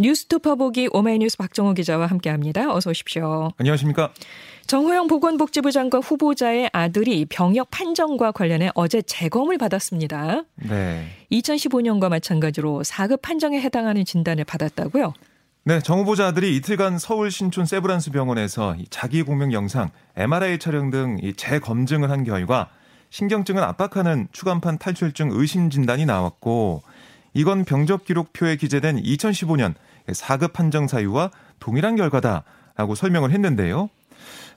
뉴스토퍼 보기 오마이뉴스 박정호 기자와 함께합니다. 어서 오십시오. 안녕하십니까? 정호영 보건복지부 장관 후보자의 아들이 병역 판정과 관련해 어제 재검을 받았습니다. 네. 2015년과 마찬가지로 4급 판정에 해당하는 진단을 받았다고요? 네, 정 후보자 아들이 이틀간 서울 신촌 세브란스 병원에서 자기 공명 영상, MRI 촬영 등 재검증을 한 결과 신경증을 압박하는 추간판 탈출증 의심 진단이 나왔고 이건 병적 기록표에 기재된 2015년 4급 판정 사유와 동일한 결과다라고 설명을 했는데요.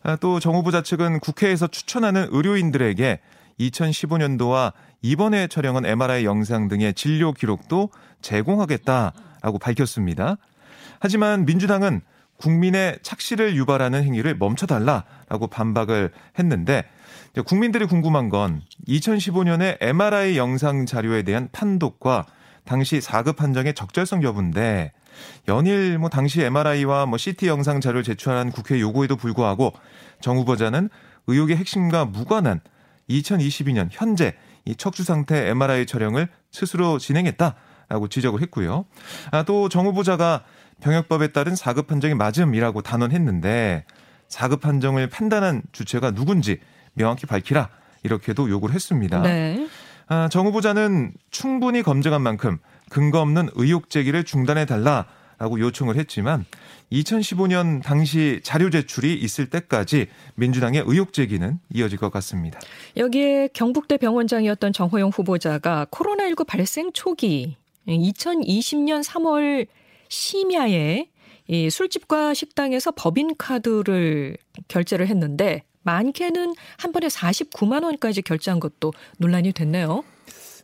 아, 또정 후보자 측은 국회에서 추천하는 의료인들에게 2015년도와 이번에 촬영한 MRI 영상 등의 진료 기록도 제공하겠다라고 밝혔습니다. 하지만 민주당은 국민의 착시를 유발하는 행위를 멈춰달라라고 반박을 했는데 국민들이 궁금한 건 2015년에 MRI 영상 자료에 대한 판독과 당시 4급 판정의 적절성 여부인데 연일 뭐 당시 MRI와 뭐 CT 영상 자료를 제출한 국회 요구에도 불구하고 정 후보자는 의혹의 핵심과 무관한 2022년 현재 이 척추 상태 MRI 촬영을 스스로 진행했다라고 지적을 했고요. 아, 또 정 후보자가 병역법에 따른 4급 판정이 맞음이라고 단언했는데 4급 판정을 판단한 주체가 누군지 명확히 밝히라 이렇게도 요구를 했습니다. 네. 아, 정 후보자는 충분히 검증한 만큼 근거 없는 의혹 제기를 중단해 달라라고 요청을 했지만 2015년 당시 자료 제출이 있을 때까지 민주당의 의혹 제기는 이어질 것 같습니다. 여기에 경북대 병원장이었던 정호영 후보자가 코로나19 발생 초기 2020년 3월 심야에 이 술집과 식당에서 법인카드를 결제를 했는데 많게는 한 번에 49만 원까지 결제한 것도 논란이 됐네요.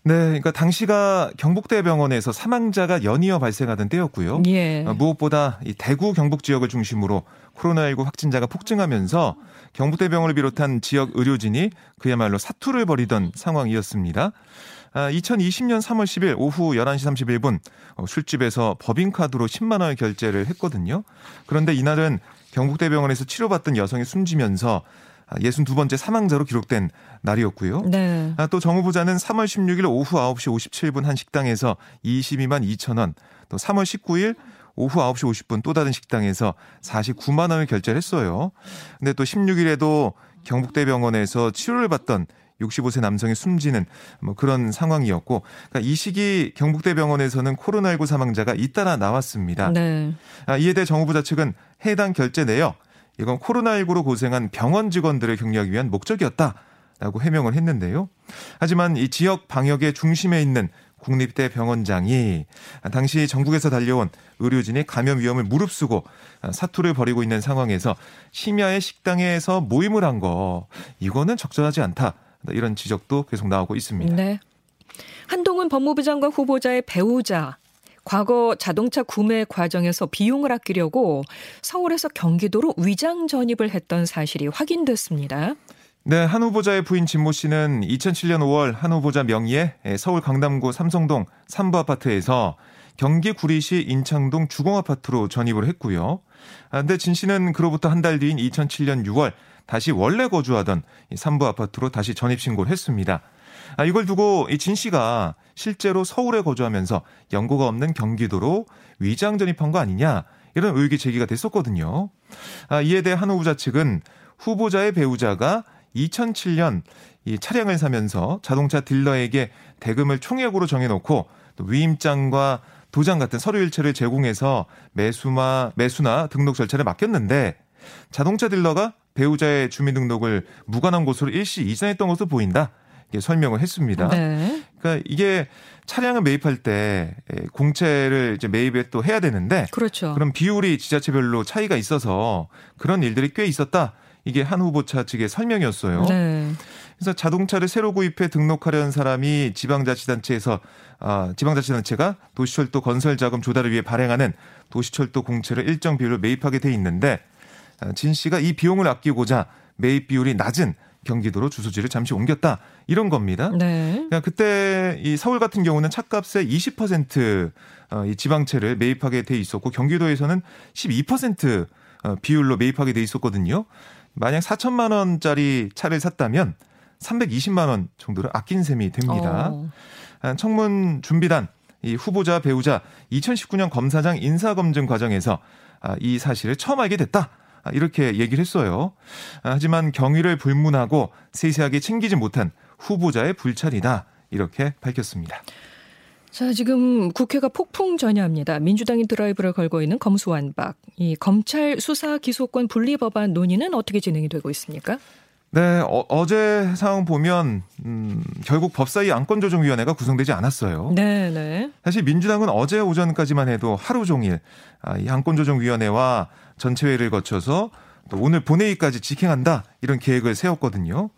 네, 그러니까 당시가 경북대병원에서 사망자가 연이어 발생하던 때였고요. 예. 어, 무엇보다 이 대구 경북 지역을 중심으로 코로나19 확진자가 폭증하면서 경북대병원을 비롯한 지역 의료진이 그야말로 사투를 벌이던 상황이었습니다. 2020년 아, 3월 10일 오후 11시 31분 어, 술집에서 법인카드로 10만 원을 결제를 했거든요. 그런데 이날은 경북대병원에서 치료받던 여성이 숨지면서 62번째 사망자로 기록된 날이었고요. 네. 아, 또 정 후보자는 3월 16일 오후 9시 57분 한 식당에서 22만 2천 원, 또 3월 19일 오후 9시 50분 또 다른 식당에서 49만 원을 결제를 했어요. 근데 또 16일에도 경북대병원에서 치료를 받던 65세 남성이 숨지는 뭐 그런 상황이었고 그러니까 이 시기 경북대병원에서는 코로나19 사망자가 잇따라 나왔습니다. 네. 아, 이에 대해 정 후보자 측은 해당 결제 내역 이건 코로나19로 고생한 병원 직원들을 격려하기 위한 목적이었다라고 해명을 했는데요. 하지만 이 지역 방역의 중심에 있는 국립대 병원장이 당시 전국에서 달려온 의료진이 감염 위험을 무릅쓰고 사투를 벌이고 있는 상황에서 심야에 식당에서 모임을 한 거 이거는 적절하지 않다. 이런 지적도 계속 나오고 있습니다. 네. 한동훈 법무부 장관 후보자의 배우자 과거 자동차 구매 과정에서 비용을 아끼려고 서울에서 경기도로 위장 전입을 했던 사실이 확인됐습니다. 네, 한 후보자의 부인 진모 씨는 2007년 5월 한 후보자 명의의 서울 강남구 삼성동 3부 아파트에서 경기 구리시 인창동 주공 아파트로 전입을 했고요. 그런데 아, 진 씨는 그로부터 한 달 뒤인 2007년 6월 다시 원래 거주하던 3부 아파트로 다시 전입 신고를 했습니다. 아, 이걸 두고 이 진 씨가 실제로 서울에 거주하면서 연고가 없는 경기도로 위장 전입한 거 아니냐 이런 의혹이 제기가 됐었거든요. 아, 이에 대해 한 후보자 측은 후보자의 배우자가 2007년 이 차량을 사면서 자동차 딜러에게 대금을 총액으로 정해놓고 또 위임장과 도장 같은 서류 일체를 제공해서 매수마 매수나 등록 절차를 맡겼는데 자동차 딜러가 배우자의 주민등록을 무관한 곳으로 일시 이전했던 것으로 보인다. 설명을 했습니다. 네. 그러니까 이게 차량을 매입할 때 공채를 이제 매입에 또 해야 되는데 그렇죠. 그럼 비율이 지자체별로 차이가 있어서 그런 일들이 꽤 있었다. 이게 한 후보차 측의 설명이었어요. 네. 그래서 자동차를 새로 구입해 등록하려는 사람이 지방자치단체에서 아, 지방자치단체가 도시철도 건설 자금 조달을 위해 발행하는 도시철도 공채를 일정 비율로 매입하게 돼 있는데 아, 진 씨가 이 비용을 아끼고자 매입 비율이 낮은 경기도로 주소지를 잠시 옮겼다 이런 겁니다. 네. 그러니까 그때 이 서울 같은 경우는 차값의 20%이 어, 지방채를 매입하게 돼 있었고 경기도에서는 12% 어, 비율로 매입하게 돼 있었거든요. 만약 4천만 원짜리 차를 샀다면 320만 원 정도를 아낀 셈이 됩니다. 어. 청문 준비단 이 후보자 배우자 2019년 검사장 인사 검증 과정에서 아, 이 사실을 처음 알게 됐다. 아, 이렇게 얘기를 했어요. 아, 하지만 경위를 불문하고 세세하게 챙기지 못한 후보자의 불찰이다. 이렇게 밝혔습니다. 자, 지금 국회가 폭풍 전야합니다. 민주당이 드라이브를 걸고 있는 검수완박. 이 검찰 수사 기소권 분리 법안 논의는 어떻게 진행이 되고 있습니까? 네, 어, 제 상황 보면 음, 결국 법사위 안건조정위원회가 구성되지 않았어요. 네, 네. 사실 민주당은 어제 오전까지만 해도 하루 종일 아, 이 안건조정위원회와 전체회의를 거쳐서 또 오늘 본회의까지 직행한다 이런 계획을 세웠거든요.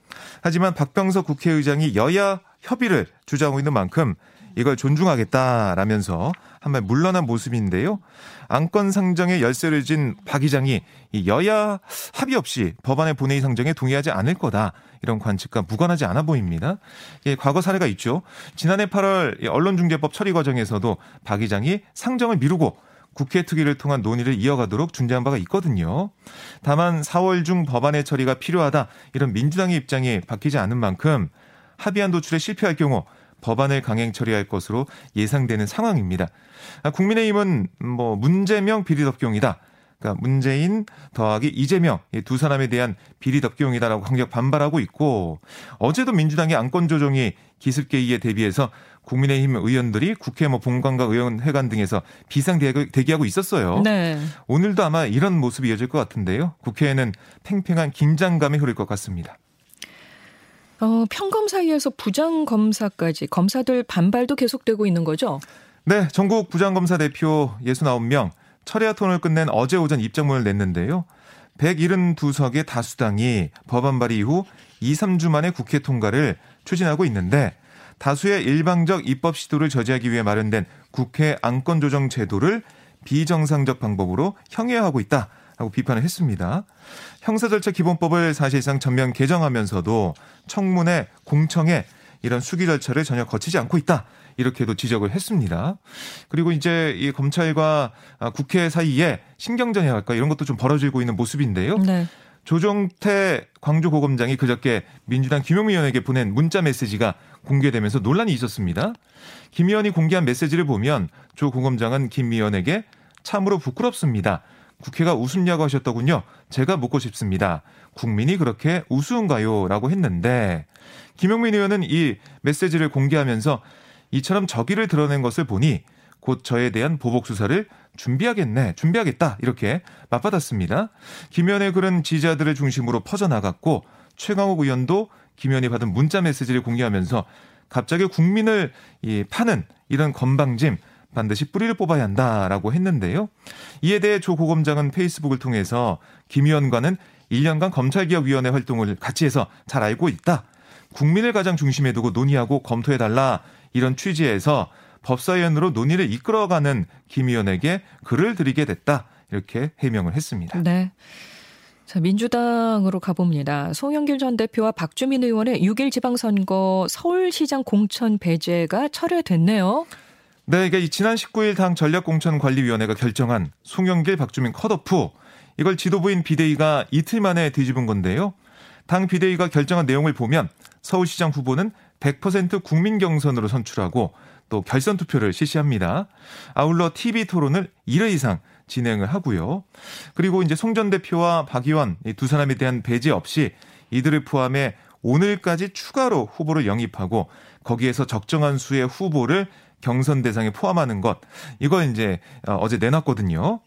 하지만 박병석 국회의장이 여야 협의를 주장하고 있는 만큼 이걸 존중하겠다라면서 한말 물러난 모습인데요. 안건 상정에 열쇠를 진박 의장이 여야 합의 없이 법안의 본회의 상정에 동의하지 않을 거다. 이런 관측과 무관하지 않아 보입니다. 예, 과거 사례가 있죠. 지난해 8월 언론중재법 처리 과정에서도 박 의장이 상정을 미루고 국회 특위를 통한 논의를 이어가도록 준비한 바가 있거든요. 다만 4월 중 법안의 처리가 필요하다 이런 민주당의 입장이 바뀌지 않은 만큼 합의안 도출에 실패할 경우 법안을 강행 처리할 것으로 예상되는 상황입니다. 아, 국민의힘은 뭐 문재명 비리덮경이다. 그러니까 문재인 더하기 이재명 두 사람에 대한 비리덮경이다라고 강력 반발하고 있고 어제도 민주당의 안건 조정이 기습계의에 대비해서 국민의힘 의원들이 국회 뭐 본관과 의원회관 등에서 비상 대기하고 있었어요. 네. 오늘도 아마 이런 모습이 이어질 것 같은데요. 국회에는 팽팽한 긴장감이 흐를 것 같습니다. 어, 평검 사이에서 부장 검사까지 검사들 반발도 계속되고 있는 거죠? 네, 전국 부장검사 대표 69명 철야 토론을 끝낸 어제 오전 입장문을 냈는데요. 172석의 다수당이 법안 발의 이후 2, 3주 만에 국회 통과를 추진하고 있는데 다수의 일방적 입법 시도를 저지하기 위해 마련된 국회 안건 조정 제도를 비정상적 방법으로 형해하고 있다. 라고 비판을 했습니다. 형사절차 기본법을 사실상 전면 개정하면서도 청문회, 공청회 이런 수기 절차를 전혀 거치지 않고 있다. 이렇게도 지적을 했습니다. 그리고 이제 이 검찰과 국회 사이에 신경전이랄까 이런 것도 좀 벌어지고 있는 모습인데요. 네. 조정태 광주고검장이 그저께 민주당 김용민 의원에게 보낸 문자 메시지가 공개되면서 논란이 있었습니다. 김 의원이 공개한 메시지를 보면 조 고검장은 김 의원에게 참으로 부끄럽습니다. 국회가 우습냐고 하셨더군요. 제가 묻고 싶습니다. 국민이 그렇게 우스운가요? 라고 했는데 김영민 의원은 이 메시지를 공개하면서 이처럼 적의를 드러낸 것을 보니 곧 저에 대한 보복 수사를 준비하겠네, 준비하겠다 이렇게 맞받았습니다. 김 의원의 글은 지지자들을 중심으로 퍼져나갔고 최강욱 의원도 김 의원이 받은 문자 메시지를 공개하면서 갑자기 국민을 이 파는 이런 건방짐 반드시 뿌리를 뽑아야 한다라고 했는데요. 이에 대해 조 고검장은 페이스북을 통해서 김 의원과는 1년간 검찰개혁위원회 활동을 같이 해서 잘 알고 있다. 국민을 가장 중심에 두고 논의하고 검토해 달라. 이런 취지에서 법사위원으로 논의를 이끌어가는 김 의원에게 글을 드리게 됐다. 이렇게 해명을 했습니다. 네. 자, 민주당으로 가봅니다. 송영길 전 대표와 박주민 의원의 6일 지방선거 서울시장 공천 배제가 철회됐네요. 네, 이게 지난 19일 당 전략공천관리위원회가 결정한 송영길, 박주민 컷오프 이걸 지도부인 비대위가 이틀 만에 뒤집은 건데요. 당 비대위가 결정한 내용을 보면 서울시장 후보는 100% 국민 경선으로 선출하고 또 결선 투표를 실시합니다. 아울러 TV 토론을 1회 이상 진행을 하고요. 그리고 이제 송 전 대표와 박 의원 이 두 사람에 대한 배제 없이 이들을 포함해 오늘까지 추가로 후보를 영입하고 거기에서 적정한 수의 후보를 경선 대상에 포함하는 것 이거 이제 어, 어제 내놨거든요.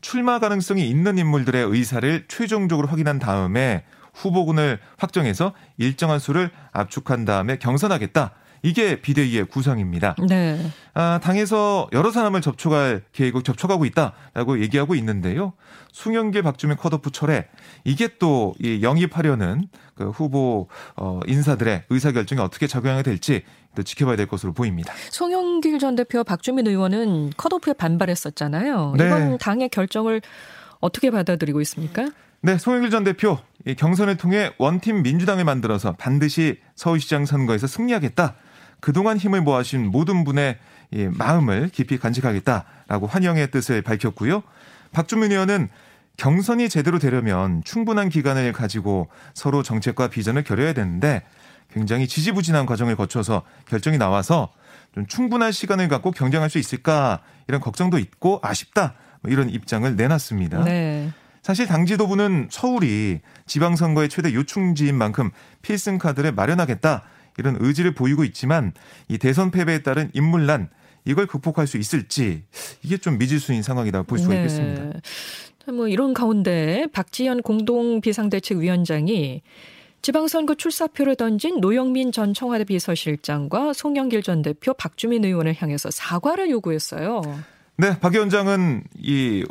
출마 가능성이 있는 인물들의 의사를 최종적으로 확인한 다음에 후보군을 확정해서 일정한 수를 압축한 다음에 경선하겠다. 이게 비대위의 구성입니다. 네. 아, 당에서 여러 사람을 접촉할 계획을 접촉하고 있다라고 얘기하고 있는데요. 숭영길 박주민 컷오프 철회 이게 또 이 영입하려는 그 후보 어, 인사들의 의사 결정이 어떻게 작용이 될지 또 지켜봐야 될 것으로 보입니다. 송영길 전 대표 박주민 의원은 컷오프에 반발했었잖아요. 네. 이번 당의 결정을 어떻게 받아들이고 있습니까? 네, 송영길 전 대표 이 경선을 통해 원팀 민주당을 만들어서 반드시 서울시장 선거에서 승리하겠다. 그동안 힘을 모아신 모든 분의 이 마음을 깊이 간직하겠다라고 환영의 뜻을 밝혔고요. 박주민 의원은 경선이 제대로 되려면 충분한 기간을 가지고 서로 정책과 비전을 결여해야 되는데 굉장히 지지부진한 과정을 거쳐서 결정이 나와서 좀 충분한 시간을 갖고 경쟁할 수 있을까 이런 걱정도 있고 아쉽다 뭐 이런 입장을 내놨습니다. 네. 사실 당 지도부는 서울이 지방선거의 최대 요충지인 만큼 필승 카드를 마련하겠다 이런 의지를 보이고 있지만 이 대선 패배에 따른 인물난 이걸 극복할 수 있을지 이게 좀 미지수인 상황이다 볼 수가 네. 있겠습니다. 뭐 이런 가운데 박지현 공동 비상대책위원장이 지방선거 출사표를 던진 노영민 전 청와대 비서실장과 송영길 전 대표 박주민 의원을 향해서 사과를 요구했어요. 네, 박 위원장은 이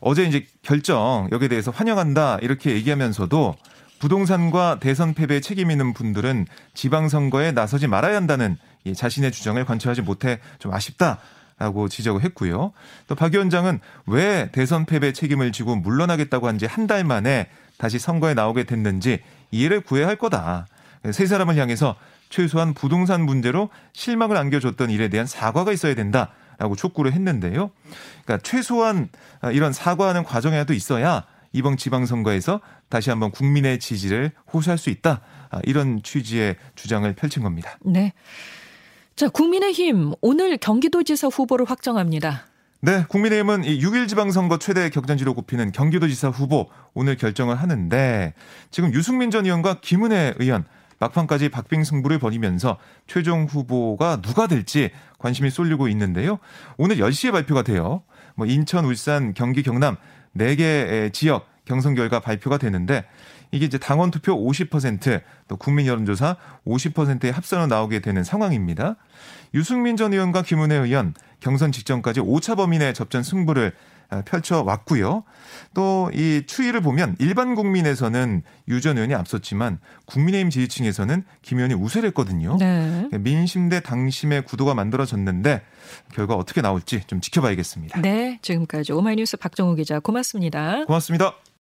어제 이제 결정 여기에 대해서 환영한다 이렇게 얘기하면서도 부동산과 대선 패배에 책임 있는 분들은 지방선거에 나서지 말아야 한다는 자신의 주장을 관철하지 못해 좀 아쉽다. 라고 지적을 했고요. 또 박 위원장은 왜 대선 패배 책임을 지고 물러나겠다고 한 지 한 달 만에 다시 선거에 나오게 됐는지 이해를 구해야 할 거다. 세 사람을 향해서 최소한 부동산 문제로 실망을 안겨줬던 일에 대한 사과가 있어야 된다 라고 촉구를 했는데요. 그러니까 최소한 이런 사과하는 과정이라도 있어야 이번 지방선거에서 다시 한번 국민의 지지를 호소할 수 있다. 이런 취지의 주장을 펼친 겁니다. 네. 자, 국민의힘 오늘 경기도지사 후보를 확정합니다. 네, 국민의힘은 이 6일 지방선거 최대 격전지로 꼽히는 경기도지사 후보 오늘 결정을 하는데 지금 유승민 전 의원과 김은혜 의원 막판까지 박빙 승부를 벌이면서 최종 후보가 누가 될지 관심이 쏠리고 있는데요. 오늘 10시에 발표가 돼요. 뭐 인천, 울산, 경기, 경남 4개 지역 경선 결과 발표가 되는데 이게 이제 당원 투표 50%또 국민 여론조사 50%의 합산으로 나오게 되는 상황입니다. 유승민 전 의원과 김은혜 의원 경선 직전까지 5차 범인의 접전 승부를 아, 펼쳐 왔고요. 또 이 추이를 보면 일반 국민에서는 유 전 의원이 앞섰지만 국민의힘 지지층에서는 김 의원이 우세를 했거든요. 네. 민심 대 당심의 구도가 만들어졌는데 결과 어떻게 나올지 좀 지켜봐야겠습니다. 네, 지금까지 오마이뉴스 박정우 기자 고맙습니다. 고맙습니다.